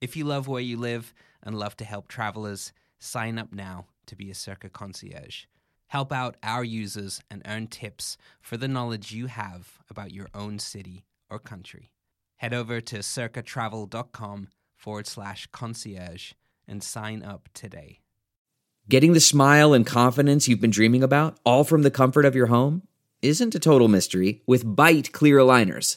If you love where you live and love to help travelers, sign up now to be a Circa concierge. Help out our users and earn tips for the knowledge you have about your own city or country. Head over to circatravel.com forward slash concierge and sign up today. Getting the smile and confidence you've been dreaming about, all from the comfort of your home, isn't a total mystery with Byte Clear Aligners.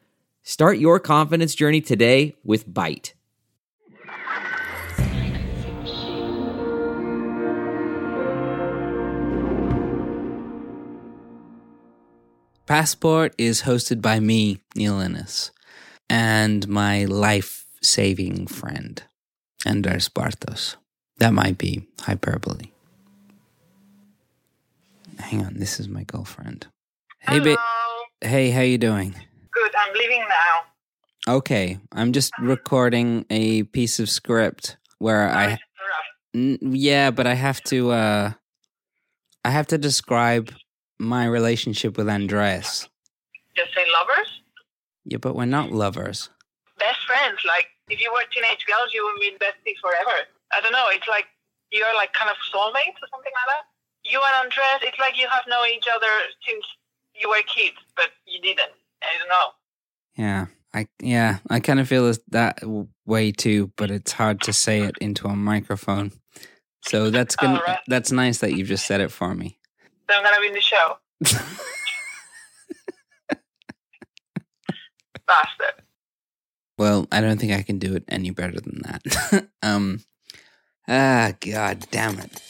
Start your confidence journey today with Byte. Passport is hosted by me, Neil Innes, and my life saving friend, Andres Bartos. That might be hyperbole. Hang on, this is my girlfriend. Hey, ba- hey, how you doing? Good. I'm leaving now. Okay, I'm just recording a piece of script where I to interrupt. N- yeah, but I have to uh I have to describe my relationship with Andreas. Just say lovers, Yeah, but we're not lovers. best friends. Like if you were teenage girls, you would be besties forever. I don't know. It's like you're like kind of soulmates or something like that. You and Andreas, it's like you have known each other since you were kids, but you didn't. I don't know. Yeah. I yeah, I kind of feel that way too, but it's hard to say it into a microphone. So that's gonna, All right. that's nice that you've just said it for me. So I'm gonna be in the show. Bastard. Well, I don't think I can do it any better than that. um ah god damn it.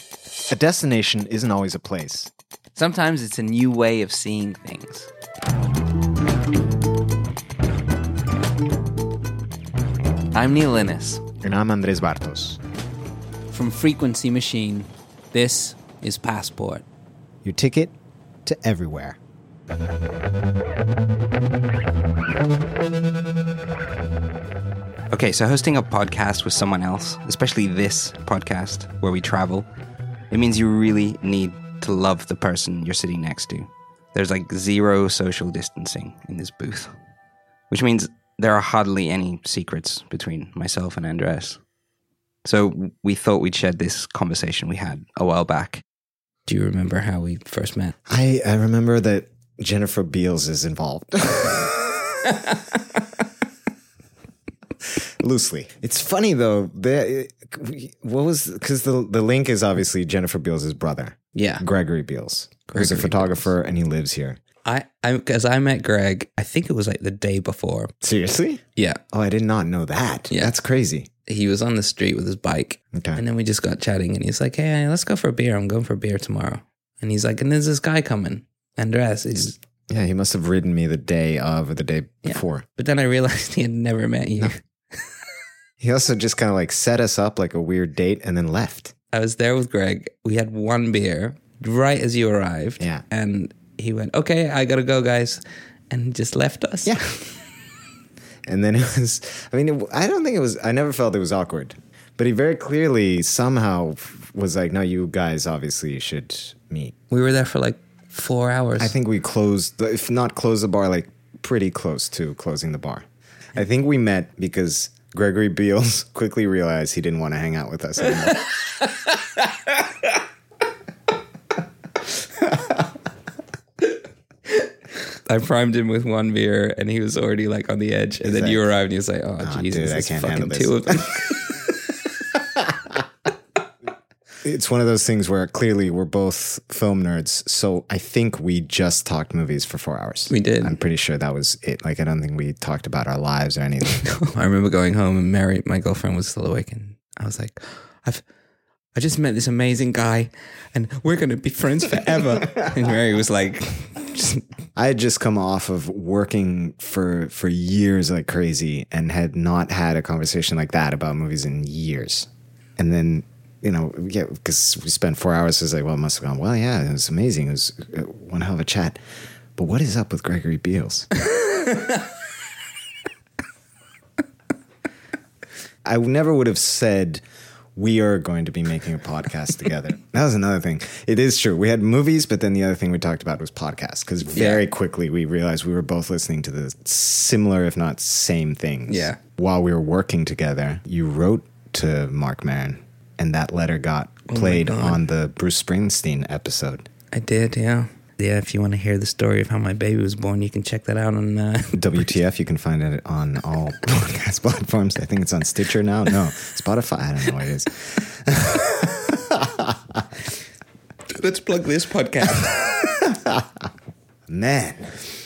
A destination isn't always a place. Sometimes it's a new way of seeing things. I'm Neil Innes. And I'm Andres Bartos. From Frequency Machine, this is Passport. Your ticket to everywhere. Okay, so hosting a podcast with someone else, especially this podcast where we travel, it means you really need to love the person you're sitting next to. There's like zero social distancing in this booth, which means there are hardly any secrets between myself and Andres. So we thought we'd shed this conversation we had a while back. Do you remember how we first met? I, I remember that Jennifer Beals is involved. Loosely. It's funny though. The, what was because the the link is obviously Jennifer Beals' brother, Yeah. Gregory Beals, who's a Gregory photographer and he lives here. I I because I met Greg, I think it was like the day before. Seriously? Yeah. Oh, I did not know that. Yeah. That's crazy. He was on the street with his bike. Okay. And then we just got chatting and he's like, Hey, let's go for a beer. I'm going for a beer tomorrow. And he's like, and there's this guy coming. Andres. He's Yeah, he must have ridden me the day of or the day Yeah. before. but then I realized he had never met you. He also just kind of like set us up like a weird date and then left. I was there with Greg. We had one beer right as you arrived. Yeah. And he went, Okay, I gotta go, guys. And just left us. Yeah. And then it was, I mean, it, I don't think it was, I never felt it was awkward. But he very clearly somehow was like, no, you guys obviously should meet? We were there for like four hours. I think we closed, if not closed the bar, like pretty close to closing the bar. I think we met because Gregory Beals quickly realized he didn't want to hang out with us anymore. I primed him with one beer, and he was already like on the edge. And then you like, arrived, and he was like, "Oh, "Ah, Jesus, dude, I there's can't fucking handle two of them." it's one of those things where clearly we're both film nerds. So I think we just talked movies for four hours. We did. I'm pretty sure that was it. Like, I don't think we talked about our lives or anything. I remember going home, and Mary, my girlfriend, was still awake, and I was like, "I've." I just met this amazing guy, and we're gonna be friends forever. and Mary was like, just, I had just come off of working for for years like crazy and had not had a conversation like that about movies in years. And then, you know, yeah, because we spent four hours. I was like, well, it must have gone well. Yeah, it was amazing. It was uh, one hell of a chat. But what is up with Gregory Beals? I never would have said we are going to be making a podcast together. That was another thing. It is true. We had movies, but then the other thing we talked about was podcasts because very Yeah. quickly we realized we were both listening to the similar, if not same things. Yeah. While we were working together, you wrote to Marc Maron, and that letter got played Oh on the Bruce Springsteen episode. I did, yeah. Yeah, if you want to hear the story of how my baby was born, you can check that out on. Uh, WTF, you can find it on all podcast platforms. I think it's on Stitcher now. No, Spotify. I don't know what it is. Let's plug this podcast. Man,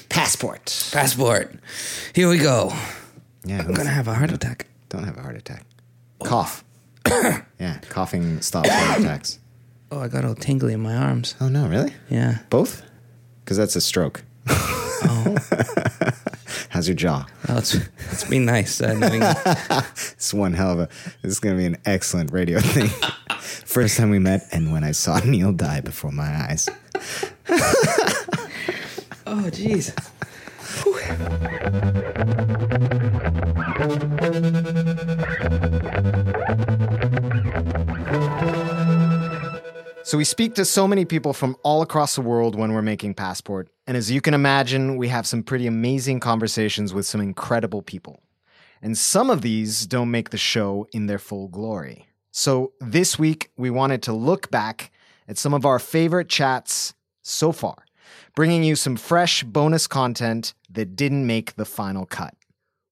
passport. Passport. Here we go. Yeah, I'm gonna have a heart attack. don't have a heart attack. Cough. yeah, coughing stops heart attacks. Oh, I got all tingly in my arms. Oh no, really? Yeah. Both? Because that's a stroke. Oh, How's your jaw? well, it's it's been nice uh, knowing. It's one hell of a. This is going to be an excellent radio thing. First time we met, and when I saw Neil die before my eyes. Oh, jeez. So we speak to so many people from all across the world when we're making Passport. And as you can imagine, we have some pretty amazing conversations with some incredible people. And some of these don't make the show in their full glory. So this week, we wanted to look back at some of our favorite chats so far, bringing you some fresh bonus content that didn't make the final cut.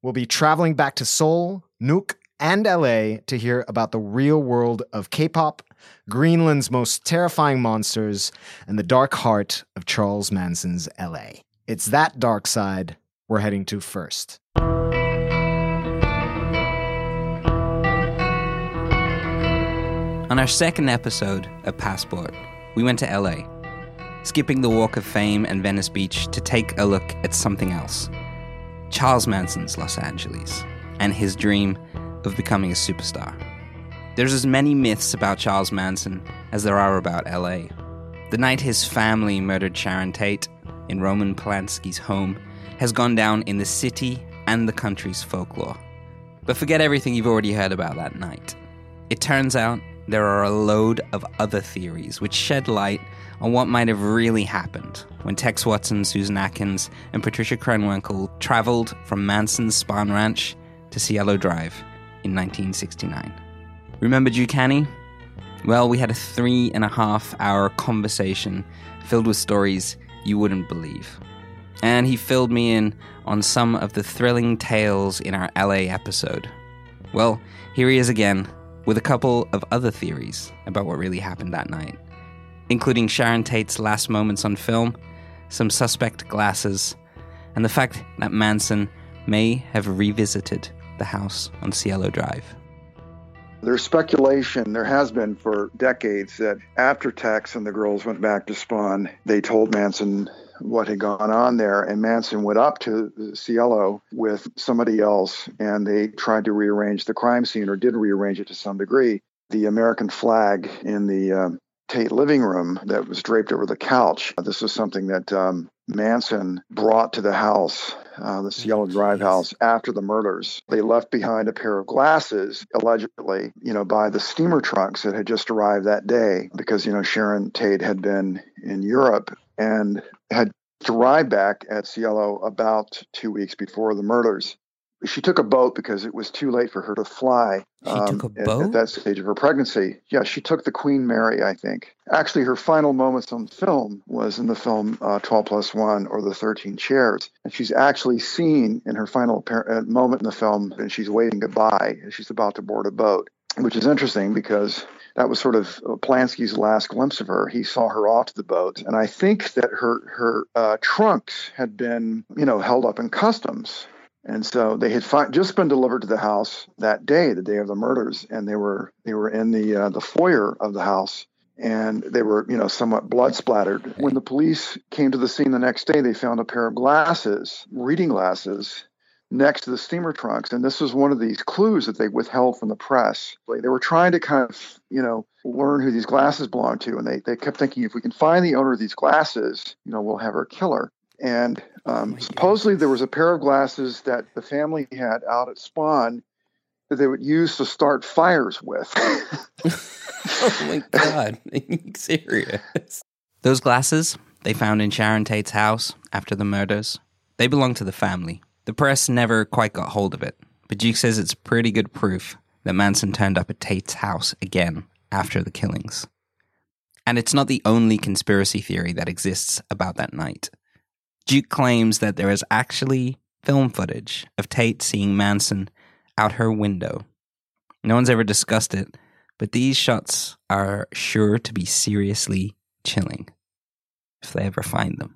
We'll be traveling back to Seoul, Nuuk, and LA to hear about the real world of K pop, Greenland's most terrifying monsters, and the dark heart of Charles Manson's LA. It's that dark side we're heading to first. On our second episode of Passport, we went to LA, skipping the Walk of Fame and Venice Beach to take a look at something else Charles Manson's Los Angeles and his dream of becoming a superstar. There's as many myths about Charles Manson as there are about LA. The night his family murdered Sharon Tate in Roman Polanski's home has gone down in the city and the country's folklore. But forget everything you've already heard about that night. It turns out there are a load of other theories which shed light on what might have really happened when Tex Watson, Susan Atkins, and Patricia Krenwinkel traveled from Manson's Spahn Ranch to Cielo Drive in 1969. Remember Ducani? Well, we had a three and a half hour conversation filled with stories you wouldn't believe. And he filled me in on some of the thrilling tales in our LA episode. Well, here he is again with a couple of other theories about what really happened that night, including Sharon Tate's last moments on film, some suspect glasses, and the fact that Manson may have revisited the house on Cielo Drive. There's speculation, there has been for decades, that after Tex and the girls went back to Spahn, they told Manson what had gone on there, and Manson went up to Cielo with somebody else, and they tried to rearrange the crime scene, or did rearrange it to some degree. The American flag in the um, Tate living room that was draped over the couch. This was something that um, Manson brought to the house, uh, the Cielo Drive house, after the murders. They left behind a pair of glasses, allegedly, you know, by the steamer trunks that had just arrived that day because, you know, Sharon Tate had been in Europe and had arrived back at Cielo about two weeks before the murders she took a boat because it was too late for her to fly. She um, took a boat at, at, that stage of her pregnancy. Yeah, she took the Queen Mary, I think. Actually, her final moments on film was in the film uh, 12 Plus One or The 13 Chairs, and she's actually seen in her final uh, moment in the film, and she's waving goodbye as she's about to board a boat, which is interesting because that was sort of Polanski's last glimpse of her. He saw her off to the boat, and I think that her her uh, trunks had been, you know, held up in customs and so they had fi- just been delivered to the house that day, the day of the murders, and they were they were in the uh, the foyer of the house, and they were you know somewhat blood splattered. When the police came to the scene the next day, they found a pair of glasses, reading glasses, next to the steamer trunks, and this was one of these clues that they withheld from the press. They were trying to kind of you know learn who these glasses belonged to, and they they kept thinking if we can find the owner of these glasses, you know, we'll have our killer. And um, oh supposedly there was a pair of glasses that the family had out at Spahn that they would use to start fires with. oh my God. Are you serious? Those glasses they found in Sharon Tate's house after the murders, they belong to the family. The press never quite got hold of it, but Duke says it's pretty good proof that Manson turned up at Tate's house again after the killings. And it's not the only conspiracy theory that exists about that night. Duke claims that there is actually film footage of Tate seeing Manson out her window. No one's ever discussed it, but these shots are sure to be seriously chilling if they ever find them.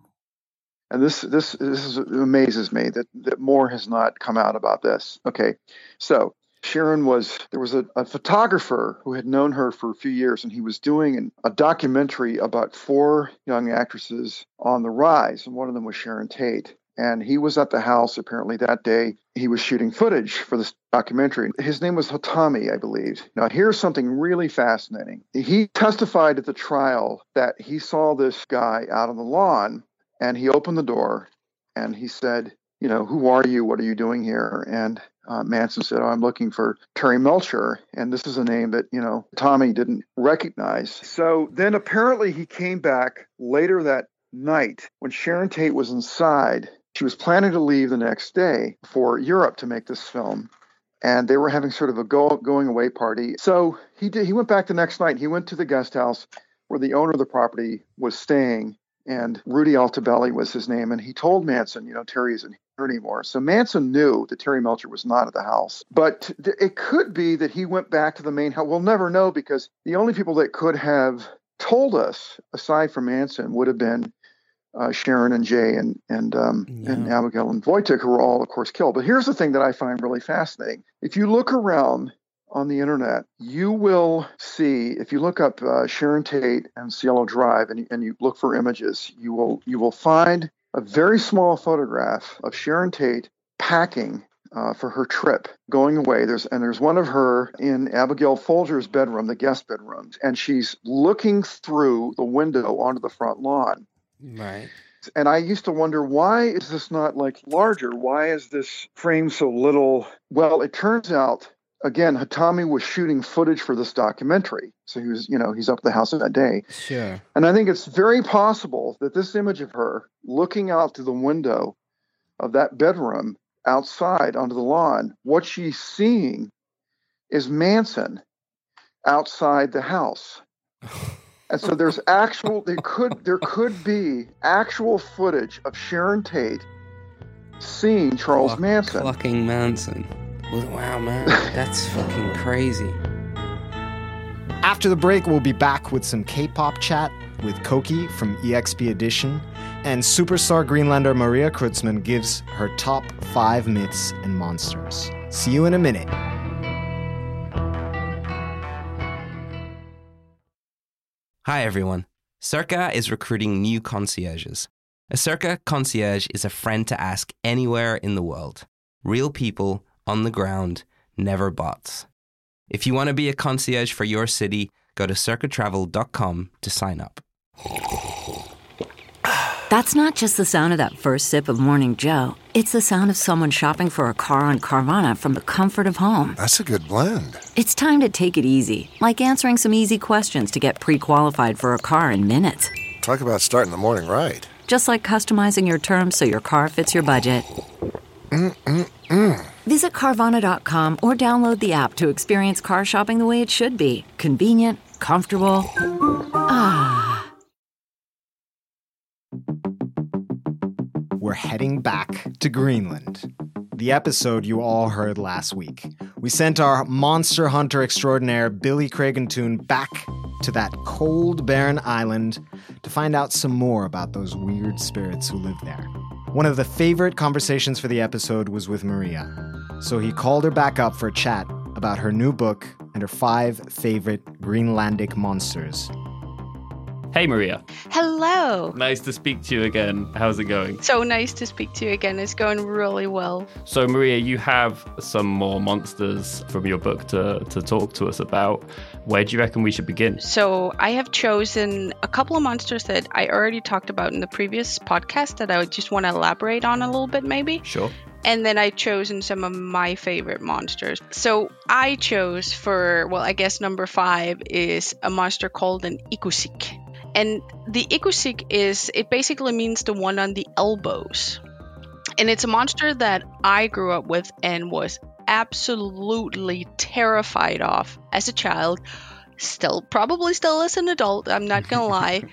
And this this this is, amazes me that that more has not come out about this. Okay, so Sharon was there was a, a, photographer who had known her for a few years, and he was doing an, a documentary about four young actresses on the rise, and one of them was Sharon Tate. And he was at the house apparently that day. He was shooting footage for this documentary. His name was Hatami, I believe. Now, here's something really fascinating. He testified at the trial that he saw this guy out on the lawn, and he opened the door, and he said, "You know, who are you? What are you doing here?" And uh, Manson said, oh, I'm looking for Terry Melcher. And this is a name that, you know, Tommy didn't recognize. So then apparently he came back later that night when Sharon Tate was inside. She was planning to leave the next day for Europe to make this film. And they were having sort of a go, going away party. So he did. He went back the next night. He went to the guest house where the owner of the property was staying and Rudy Altobelli was his name. And he told Manson, you know, Terry isn't here anymore. So Manson knew that Terry Melcher was not at the house. But it could be that he went back to the main house. We'll never know because the only people that could have told us, aside from Manson, would have been uh, Sharon and Jay and and um, yeah. and Abigail and Wojtek, who were all, of course, killed. But here's the thing that I find really fascinating: if you look around on the internet, you will see if you look up uh, Sharon Tate and Cielo Drive and, and you look for images, you will you will find a very small photograph of Sharon Tate packing uh, for her trip going away. There's and there's one of her in Abigail Folger's bedroom, the guest bedroom, and she's looking through the window onto the front lawn. Right. And I used to wonder why is this not like larger? Why is this frame so little? Well, it turns out again, Hatami was shooting footage for this documentary. So he was, you know, he's up at the house that day. Sure. And I think it's very possible that this image of her looking out through the window of that bedroom outside onto the lawn, what she's seeing is Manson outside the house. and so there's actual there could there could be actual footage of Sharon Tate seeing Charles Cluck, Manson. Clucking Manson. Wow, man, that's fucking crazy. After the break, we'll be back with some K pop chat with Koki from EXP Edition, and superstar Greenlander Maria Kreutzmann gives her top five myths and monsters. See you in a minute. Hi, everyone. Circa is recruiting new concierges. A Circa concierge is a friend to ask anywhere in the world. Real people on the ground, never bots. If you want to be a concierge for your city, Go to circatravel.com to sign up. That's not just the sound of that first sip of Morning Joe. It's the sound of someone shopping for a car on Carvana from the comfort of home. That's a good blend. It's time to take it easy, like answering some easy questions to get pre qualified for a car in minutes. Talk about starting the morning right. Just like customizing your terms so your car fits your budget. Mm-mm-mm. Visit Carvana.com or download the app to experience car shopping the way it should be convenient, comfortable. Ah. We're heading back to Greenland. The episode you all heard last week. We sent our monster hunter extraordinaire, Billy Craigentoon, back to that cold, barren island to find out some more about those weird spirits who live there. One of the favorite conversations for the episode was with Maria, so he called her back up for a chat about her new book and her five favorite Greenlandic monsters. Hey, Maria. Hello. Nice to speak to you again. How's it going? So nice to speak to you again. It's going really well. So, Maria, you have some more monsters from your book to, to talk to us about. Where do you reckon we should begin? So, I have chosen a couple of monsters that I already talked about in the previous podcast that I would just want to elaborate on a little bit, maybe. Sure. And then I've chosen some of my favorite monsters. So I chose for, well, I guess number five is a monster called an ikusik. And the ikusik is, it basically means the one on the elbows. And it's a monster that I grew up with and was absolutely terrified of as a child. Still, probably still as an adult. I'm not gonna lie,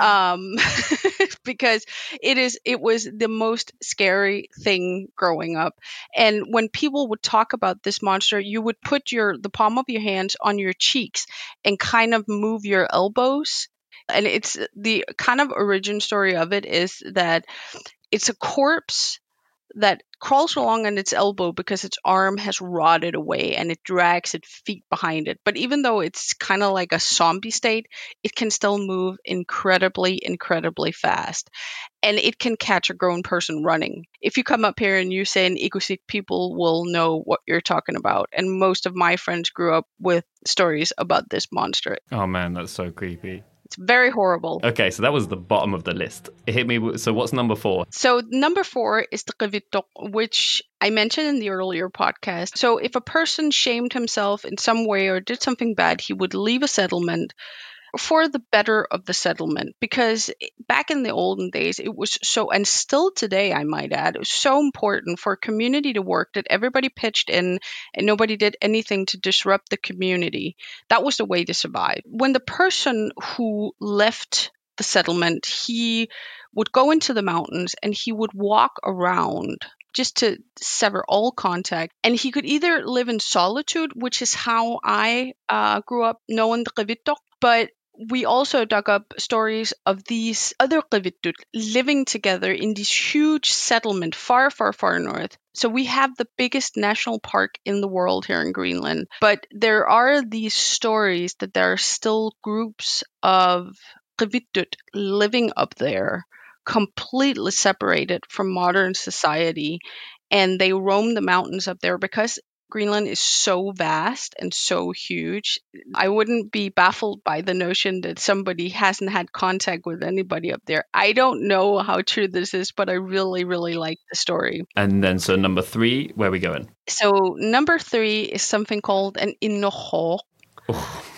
um, because it is. It was the most scary thing growing up. And when people would talk about this monster, you would put your the palm of your hands on your cheeks and kind of move your elbows and it's the kind of origin story of it is that it's a corpse that crawls along on its elbow because its arm has rotted away and it drags its feet behind it. But even though it's kind of like a zombie state, it can still move incredibly, incredibly fast. And it can catch a grown person running. If you come up here and you say an ikusik, people will know what you're talking about. And most of my friends grew up with stories about this monster. Oh man, that's so creepy. It's very horrible. Okay, so that was the bottom of the list. It hit me. So what's number four? So number four is the qivittoq, which I mentioned in the earlier podcast. So if a person shamed himself in some way or did something bad, he would leave a settlement for the better of the settlement because back in the olden days it was so and still today i might add it was so important for community to work that everybody pitched in and nobody did anything to disrupt the community that was the way to survive when the person who left the settlement he would go into the mountains and he would walk around just to sever all contact. And he could either live in solitude, which is how I uh, grew up knowing the Qivittoq, but we also dug up stories of these other Qivittoq living together in this huge settlement far, far, far north. So we have the biggest national park in the world here in Greenland. But there are these stories that there are still groups of Qivittoq living up there, completely separated from modern society. And they roam the mountains up there because Greenland is so vast and so huge. I wouldn't be baffled by the notion that somebody hasn't had contact with anybody up there. I don't know how true this is, but I really, really like the story. And then, so number three, where are we going? So, number three is something called an innoho.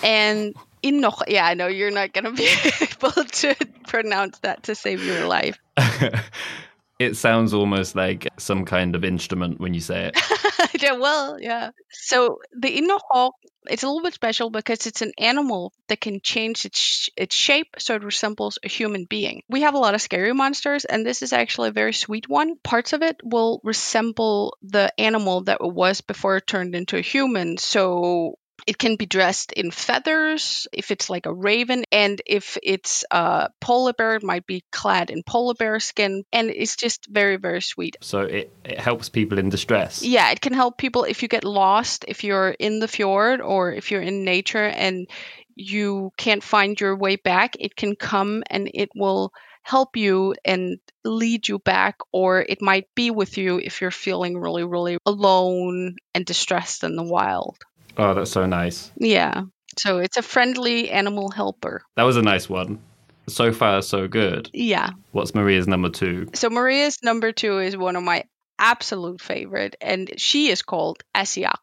and innoho, yeah, I know you're not going to be able to pronounce that to save your life. it sounds almost like some kind of instrument when you say it. yeah, well, yeah. So the innoho, it's a little bit special because it's an animal that can change its its shape so it resembles a human being. We have a lot of scary monsters, and this is actually a very sweet one. Parts of it will resemble the animal that it was before it turned into a human. So it can be dressed in feathers if it's like a raven, and if it's a polar bear, it might be clad in polar bear skin, and it's just very, very sweet. So it, it helps people in distress. Yeah, it can help people if you get lost, if you're in the fjord, or if you're in nature and you can't find your way back. It can come and it will help you and lead you back, or it might be with you if you're feeling really, really alone and distressed in the wild. Oh, that's so nice. Yeah. So it's a friendly animal helper. That was a nice one. So far, so good. Yeah. What's Maria's number two? So Maria's number two is one of my absolute favorite, and she is called Asiak.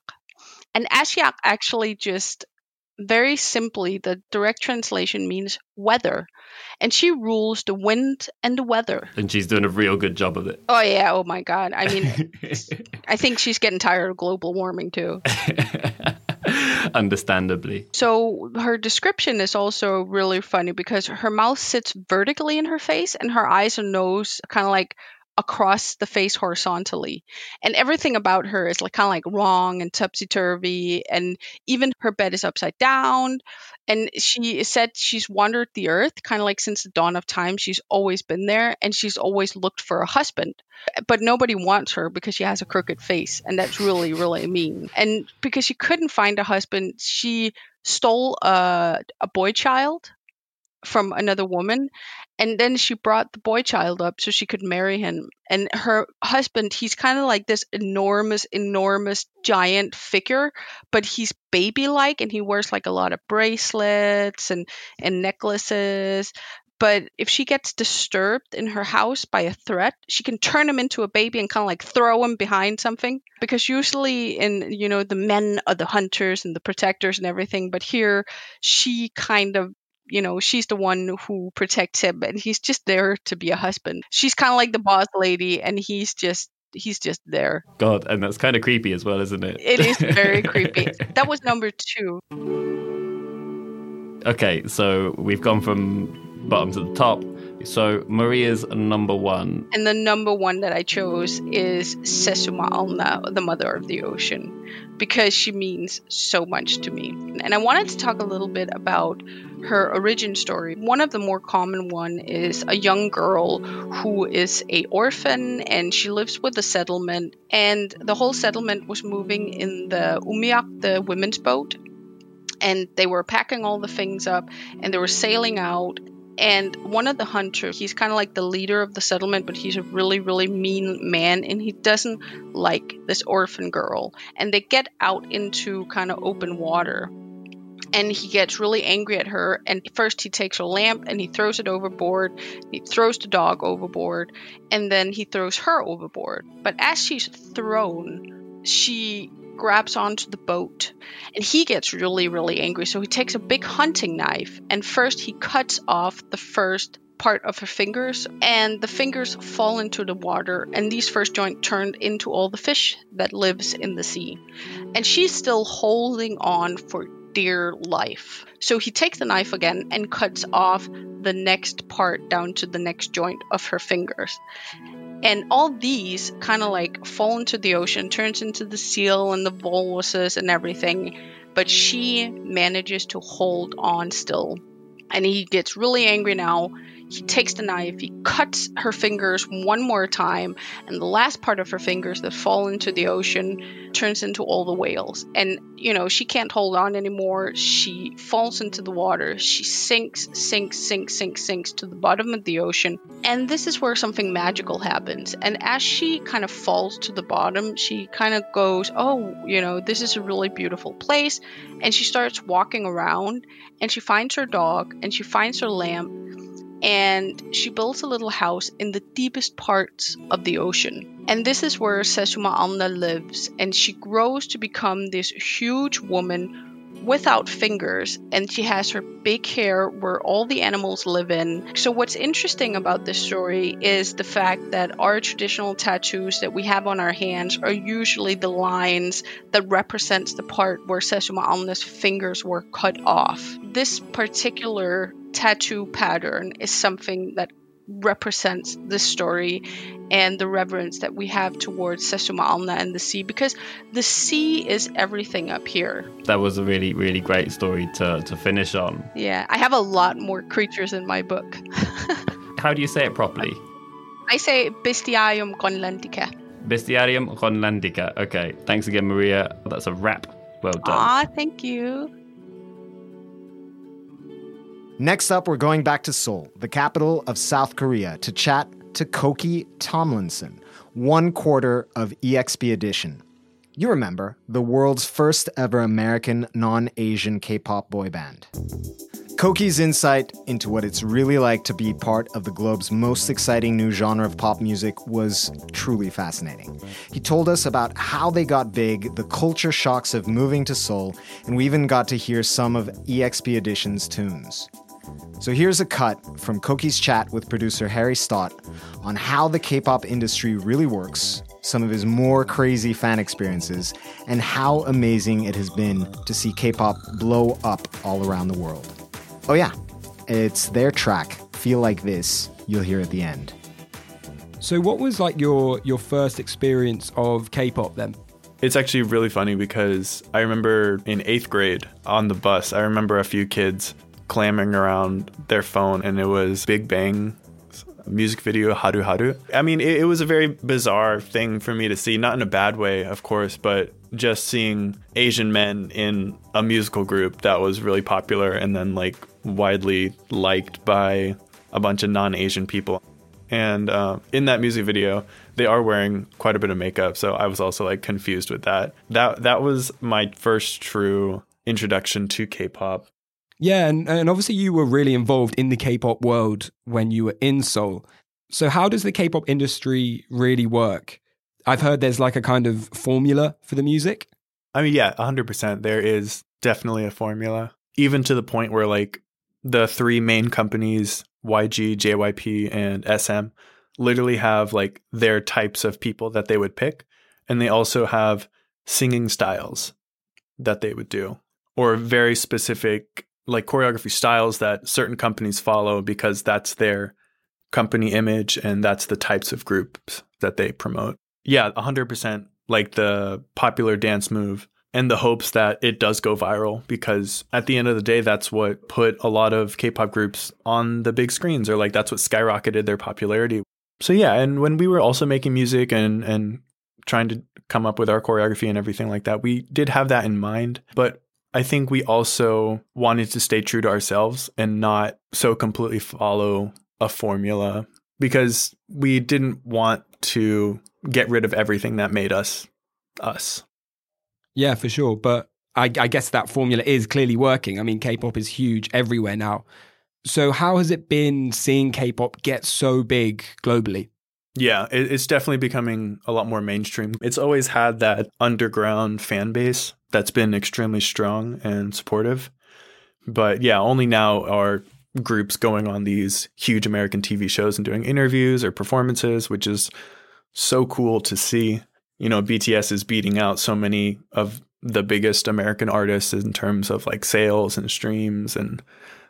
And Asiak actually just very simply, the direct translation means weather. And she rules the wind and the weather. And she's doing a real good job of it. Oh, yeah. Oh, my God. I mean, I think she's getting tired of global warming too. Understandably. So her description is also really funny because her mouth sits vertically in her face and her eyes and nose kind of like across the face horizontally. And everything about her is like kind of like wrong and topsy turvy. And even her bed is upside down. And she said she's wandered the earth kind of like since the dawn of time. She's always been there and she's always looked for a husband. But nobody wants her because she has a crooked face. And that's really, really mean. And because she couldn't find a husband, she stole a, a boy child from another woman and then she brought the boy child up so she could marry him. And her husband he's kind of like this enormous enormous giant figure but he's baby like and he wears like a lot of bracelets and and necklaces. But if she gets disturbed in her house by a threat she can turn him into a baby and kind of like throw him behind something. Because usually in you know the men are the hunters and the protectors and everything but here she kind of you know, she's the one who protects him and he's just there to be a husband. She's kind of like the boss lady and he's just he's just there. God, and that's kind of creepy as well, isn't it? It is very creepy. That was number 2. Okay, so we've gone from bottom to the top. So Maria's number one. And the number one that I chose is Sassuma Arnaa, the mother of the ocean, because she means so much to me. And I wanted to talk a little bit about her origin story. One of the more common one is a young girl who is a orphan and she lives with a settlement and the whole settlement was moving in the Umiak, the women's boat. And they were packing all the things up and they were sailing out and one of the hunters he's kind of like the leader of the settlement but he's a really really mean man and he doesn't like this orphan girl. And they get out into kind of open water and he gets really angry at her and first he takes her lamp and he throws it overboard he throws the dog overboard and then he throws her overboard. But as she's thrown she grabs onto the boat and he gets really, really angry. So he takes a big hunting knife and first he cuts off the first part of her fingers and the fingers fall into the water and these first joint turned into all the fish that lives in the sea. And she's still holding on for dear life. So he takes the knife again and cuts off the next part down to the next joint of her fingers and all these kind of like fall into the ocean, turns into the seal and the walruses and everything. But she manages to hold on still. And he gets really angry now. He takes the knife, he cuts her fingers one more time, and the last part of her fingers that fall into the ocean turns into all the whales. And, you know, she can't hold on anymore. She falls into the water. She sinks, sinks, sinks, sinks, sinks to the bottom of the ocean. And this is where something magical happens. And as she kind of falls to the bottom, she kind of goes, Oh, you know, this is a really beautiful place. And she starts walking around and she finds her dog and she finds her lamp and she builds a little house in the deepest parts of the ocean. And this is where Sassuma Arnaa lives, and she grows to become this huge woman without fingers, and she has her big hair where all the animals live in. So, what's interesting about this story is the fact that our traditional tattoos that we have on our hands are usually the lines that represents the part where Sassuma Arnaa's fingers were cut off. This particular tattoo pattern is something that represents the story and the reverence that we have towards Sassuma Arnaa and the sea because the sea is everything up here. That was a really, really great story to, to finish on. Yeah, I have a lot more creatures in my book. How do you say it properly? I say Bestiarium Grönlandica. Bestiarium Grönlandica. Okay, thanks again, Maria. That's a wrap. Well done. Ah, thank you. Next up, we're going back to Seoul, the capital of South Korea, to chat to Koki Tomlinson, one quarter of EXP Edition. You remember, the world's first ever American non Asian K pop boy band. Koki's insight into what it's really like to be part of the globe's most exciting new genre of pop music was truly fascinating. He told us about how they got big, the culture shocks of moving to Seoul, and we even got to hear some of EXP Edition's tunes. So here's a cut from Koki's chat with producer Harry Stott on how the K pop industry really works, some of his more crazy fan experiences, and how amazing it has been to see K pop blow up all around the world. Oh, yeah, it's their track, Feel Like This, you'll hear at the end. So, what was like your your first experience of K-pop then? It's actually really funny because I remember in eighth grade on the bus, I remember a few kids clamoring around their phone, and it was Big Bang music video Haru Haru. I mean, it, it, was a very bizarre thing for me to see, not in a bad way, of course, but just seeing Asian men in a musical group that was really popular and then like widely liked by a bunch of non-Asian people. And uh, in that music video, they are wearing quite a bit of makeup, so I was also like confused with that. That that was my first true introduction to K-pop. Yeah, and, and obviously you were really involved in the K-pop world when you were in Seoul. So how does the K-pop industry really work? I've heard there's like a kind of formula for the music. I mean, yeah, 100%. There is definitely a formula, even to the point where like the three main companies, YG, JYP, and SM, literally have like their types of people that they would pick. And they also have singing styles that they would do, or very specific like choreography styles that certain companies follow because that's their company image and that's the types of groups that they promote. Yeah, 100% like the popular dance move and the hopes that it does go viral because at the end of the day that's what put a lot of K-pop groups on the big screens or like that's what skyrocketed their popularity. So yeah, and when we were also making music and and trying to come up with our choreography and everything like that, we did have that in mind, but I think we also wanted to stay true to ourselves and not so completely follow a formula because we didn't want to get rid of everything that made us us. Yeah, for sure. But I, I guess that formula is clearly working. I mean, K pop is huge everywhere now. So, how has it been seeing K pop get so big globally? Yeah, it's definitely becoming a lot more mainstream. It's always had that underground fan base that's been extremely strong and supportive. But yeah, only now are groups going on these huge American TV shows and doing interviews or performances, which is so cool to see. You know, BTS is beating out so many of the biggest American artists in terms of like sales and streams, and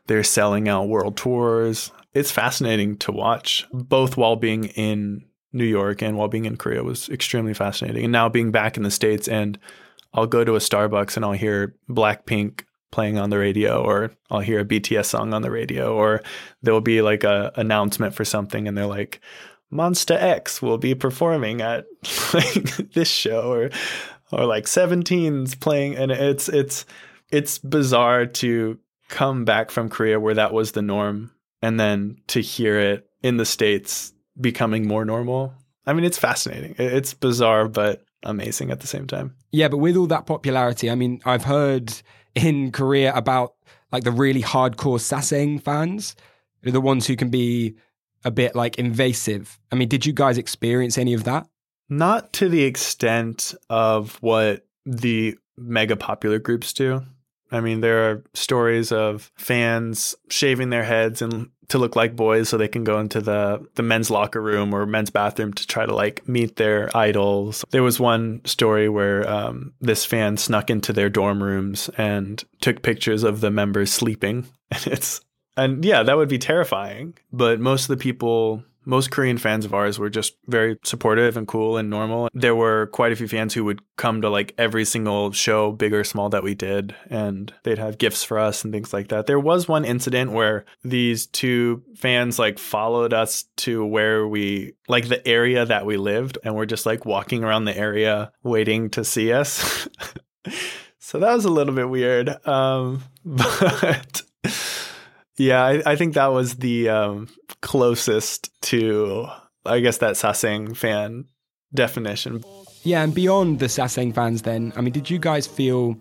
they're selling out world tours it's fascinating to watch, both while being in New York and while being in Korea was extremely fascinating. And now being back in the States and I'll go to a Starbucks and I'll hear Blackpink playing on the radio or I'll hear a BTS song on the radio or there will be like a announcement for something and they're like Monsta X will be performing at like this show or or like 17's playing and it's it's it's bizarre to come back from Korea where that was the norm and then to hear it in the states becoming more normal. I mean it's fascinating. It's bizarre but amazing at the same time. Yeah but with all that popularity i mean i've heard in korea about like the really hardcore sasaeng fans the ones who can be a bit like invasive. I mean did you guys experience any of that? Not to the extent of what the mega popular groups do I mean, there are stories of fans shaving their heads and to look like boys so they can go into the the men's locker room or men's bathroom to try to like meet their idols. There was one story where um, this fan snuck into their dorm rooms and took pictures of the members sleeping. And it's and yeah, that would be terrifying. But most of the people most Korean fans of ours were just very supportive and cool and normal. There were quite a few fans who would come to like every single show, big or small, that we did, and they'd have gifts for us and things like that. There was one incident where these two fans like followed us to where we, like the area that we lived, and we're just like walking around the area waiting to see us. so that was a little bit weird. Um, but yeah, I, I, think that was the um, closest to, I guess, that Sasaeng fan definition. Yeah, and beyond the Sasaeng fans, then, I mean, did you guys feel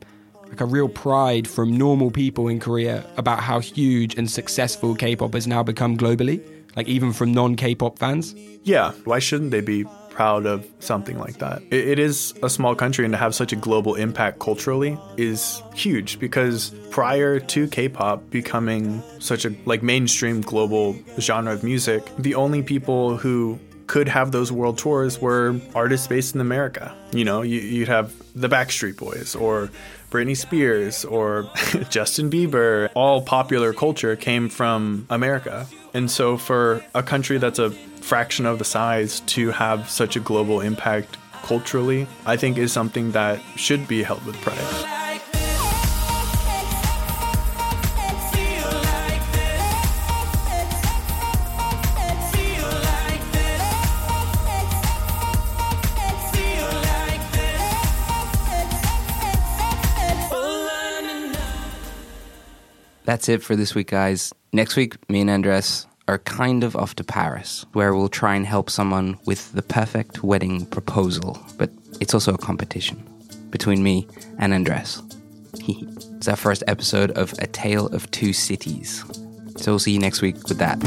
like a real pride from normal people in Korea about how huge and successful K pop has now become globally? Like, even from non K pop fans? Yeah, why shouldn't they be proud of something like that? It, it is a small country, and to have such a global impact culturally is huge because prior to K-pop becoming such a like mainstream global genre of music, the only people who could have those world tours were artists based in America. You know, you, you'd have the Backstreet Boys or Britney Spears or Justin Bieber. All popular culture came from America. And so for a country that's a fraction of the size to have such a global impact culturally, I think is something that should be held with pride. That's it for this week, guys. Next week, me and Andres are kind of off to Paris, where we'll try and help someone with the perfect wedding proposal. But it's also a competition between me and Andres. it's our first episode of A Tale of Two Cities. So we'll see you next week with that.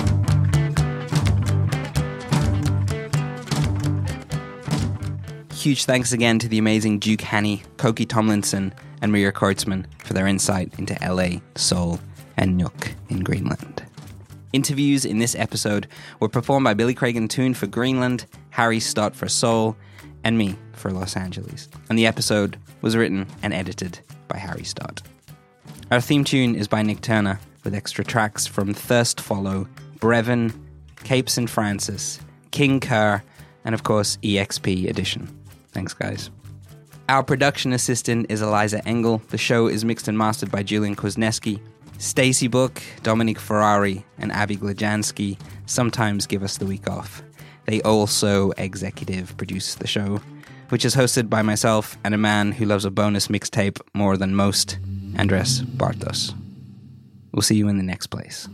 Huge thanks again to the amazing Duke Hanny, Koki Tomlinson, and Maria Kurtzman for their insight into LA, Seoul, and Nuuk in Greenland. Interviews in this episode were performed by Billy Craig and Toon for Greenland, Harry Stott for Seoul, and me for Los Angeles. And the episode was written and edited by Harry Stott. Our theme tune is by Nick Turner, with extra tracks from Thirst Follow, Brevin, Cape St. Francis, King Kerr, and of course, EXP Edition. Thanks, guys. Our production assistant is Eliza Engel. The show is mixed and mastered by Julian Kozneski. Stacy Book, Dominic Ferrari, and Abby Glajansky sometimes give us the week off. They also executive produce the show, which is hosted by myself and a man who loves a bonus mixtape more than most, Andres Bartos. We'll see you in the next place.